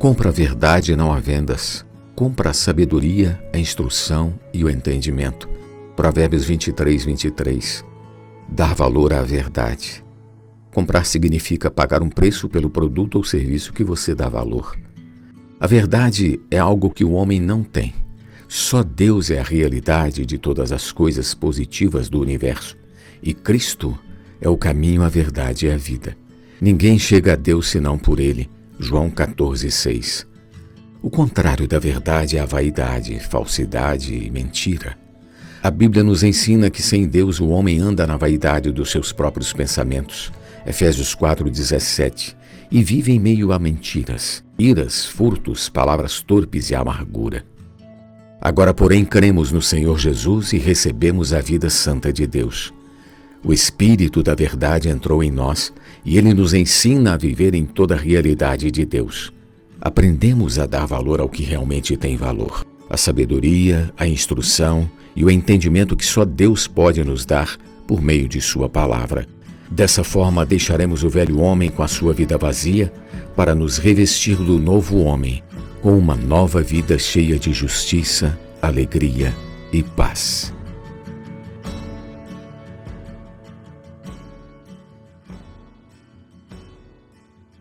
Compra a verdade e não a vendas. Compra a sabedoria, a instrução e o entendimento. Provérbios 23, 23. Dar valor à verdade. Comprar significa pagar um preço pelo produto ou serviço que você dá valor. A verdade é algo que o homem não tem. Só Deus é a realidade de todas as coisas positivas do universo. E Cristo é o caminho, a verdade e a vida. Ninguém chega a Deus senão por Ele. João 14, 6. O contrário da verdade é a vaidade, falsidade e mentira. A Bíblia nos ensina que sem Deus o homem anda na vaidade dos seus próprios pensamentos. Efésios 4:17. E vive em meio a mentiras, iras, furtos, palavras torpes e amargura. Agora, porém, cremos no Senhor Jesus e recebemos a vida santa de Deus. O Espírito da Verdade entrou em nós e ele nos ensina a viver em toda a realidade de Deus aprendemos a dar valor ao que realmente tem valor. A sabedoria, a instrução e o entendimento que só Deus pode nos dar por meio de Sua palavra. Dessa forma, deixaremos o velho homem com a sua vida vazia para nos revestir do novo homem, com uma nova vida cheia de justiça, alegria e paz.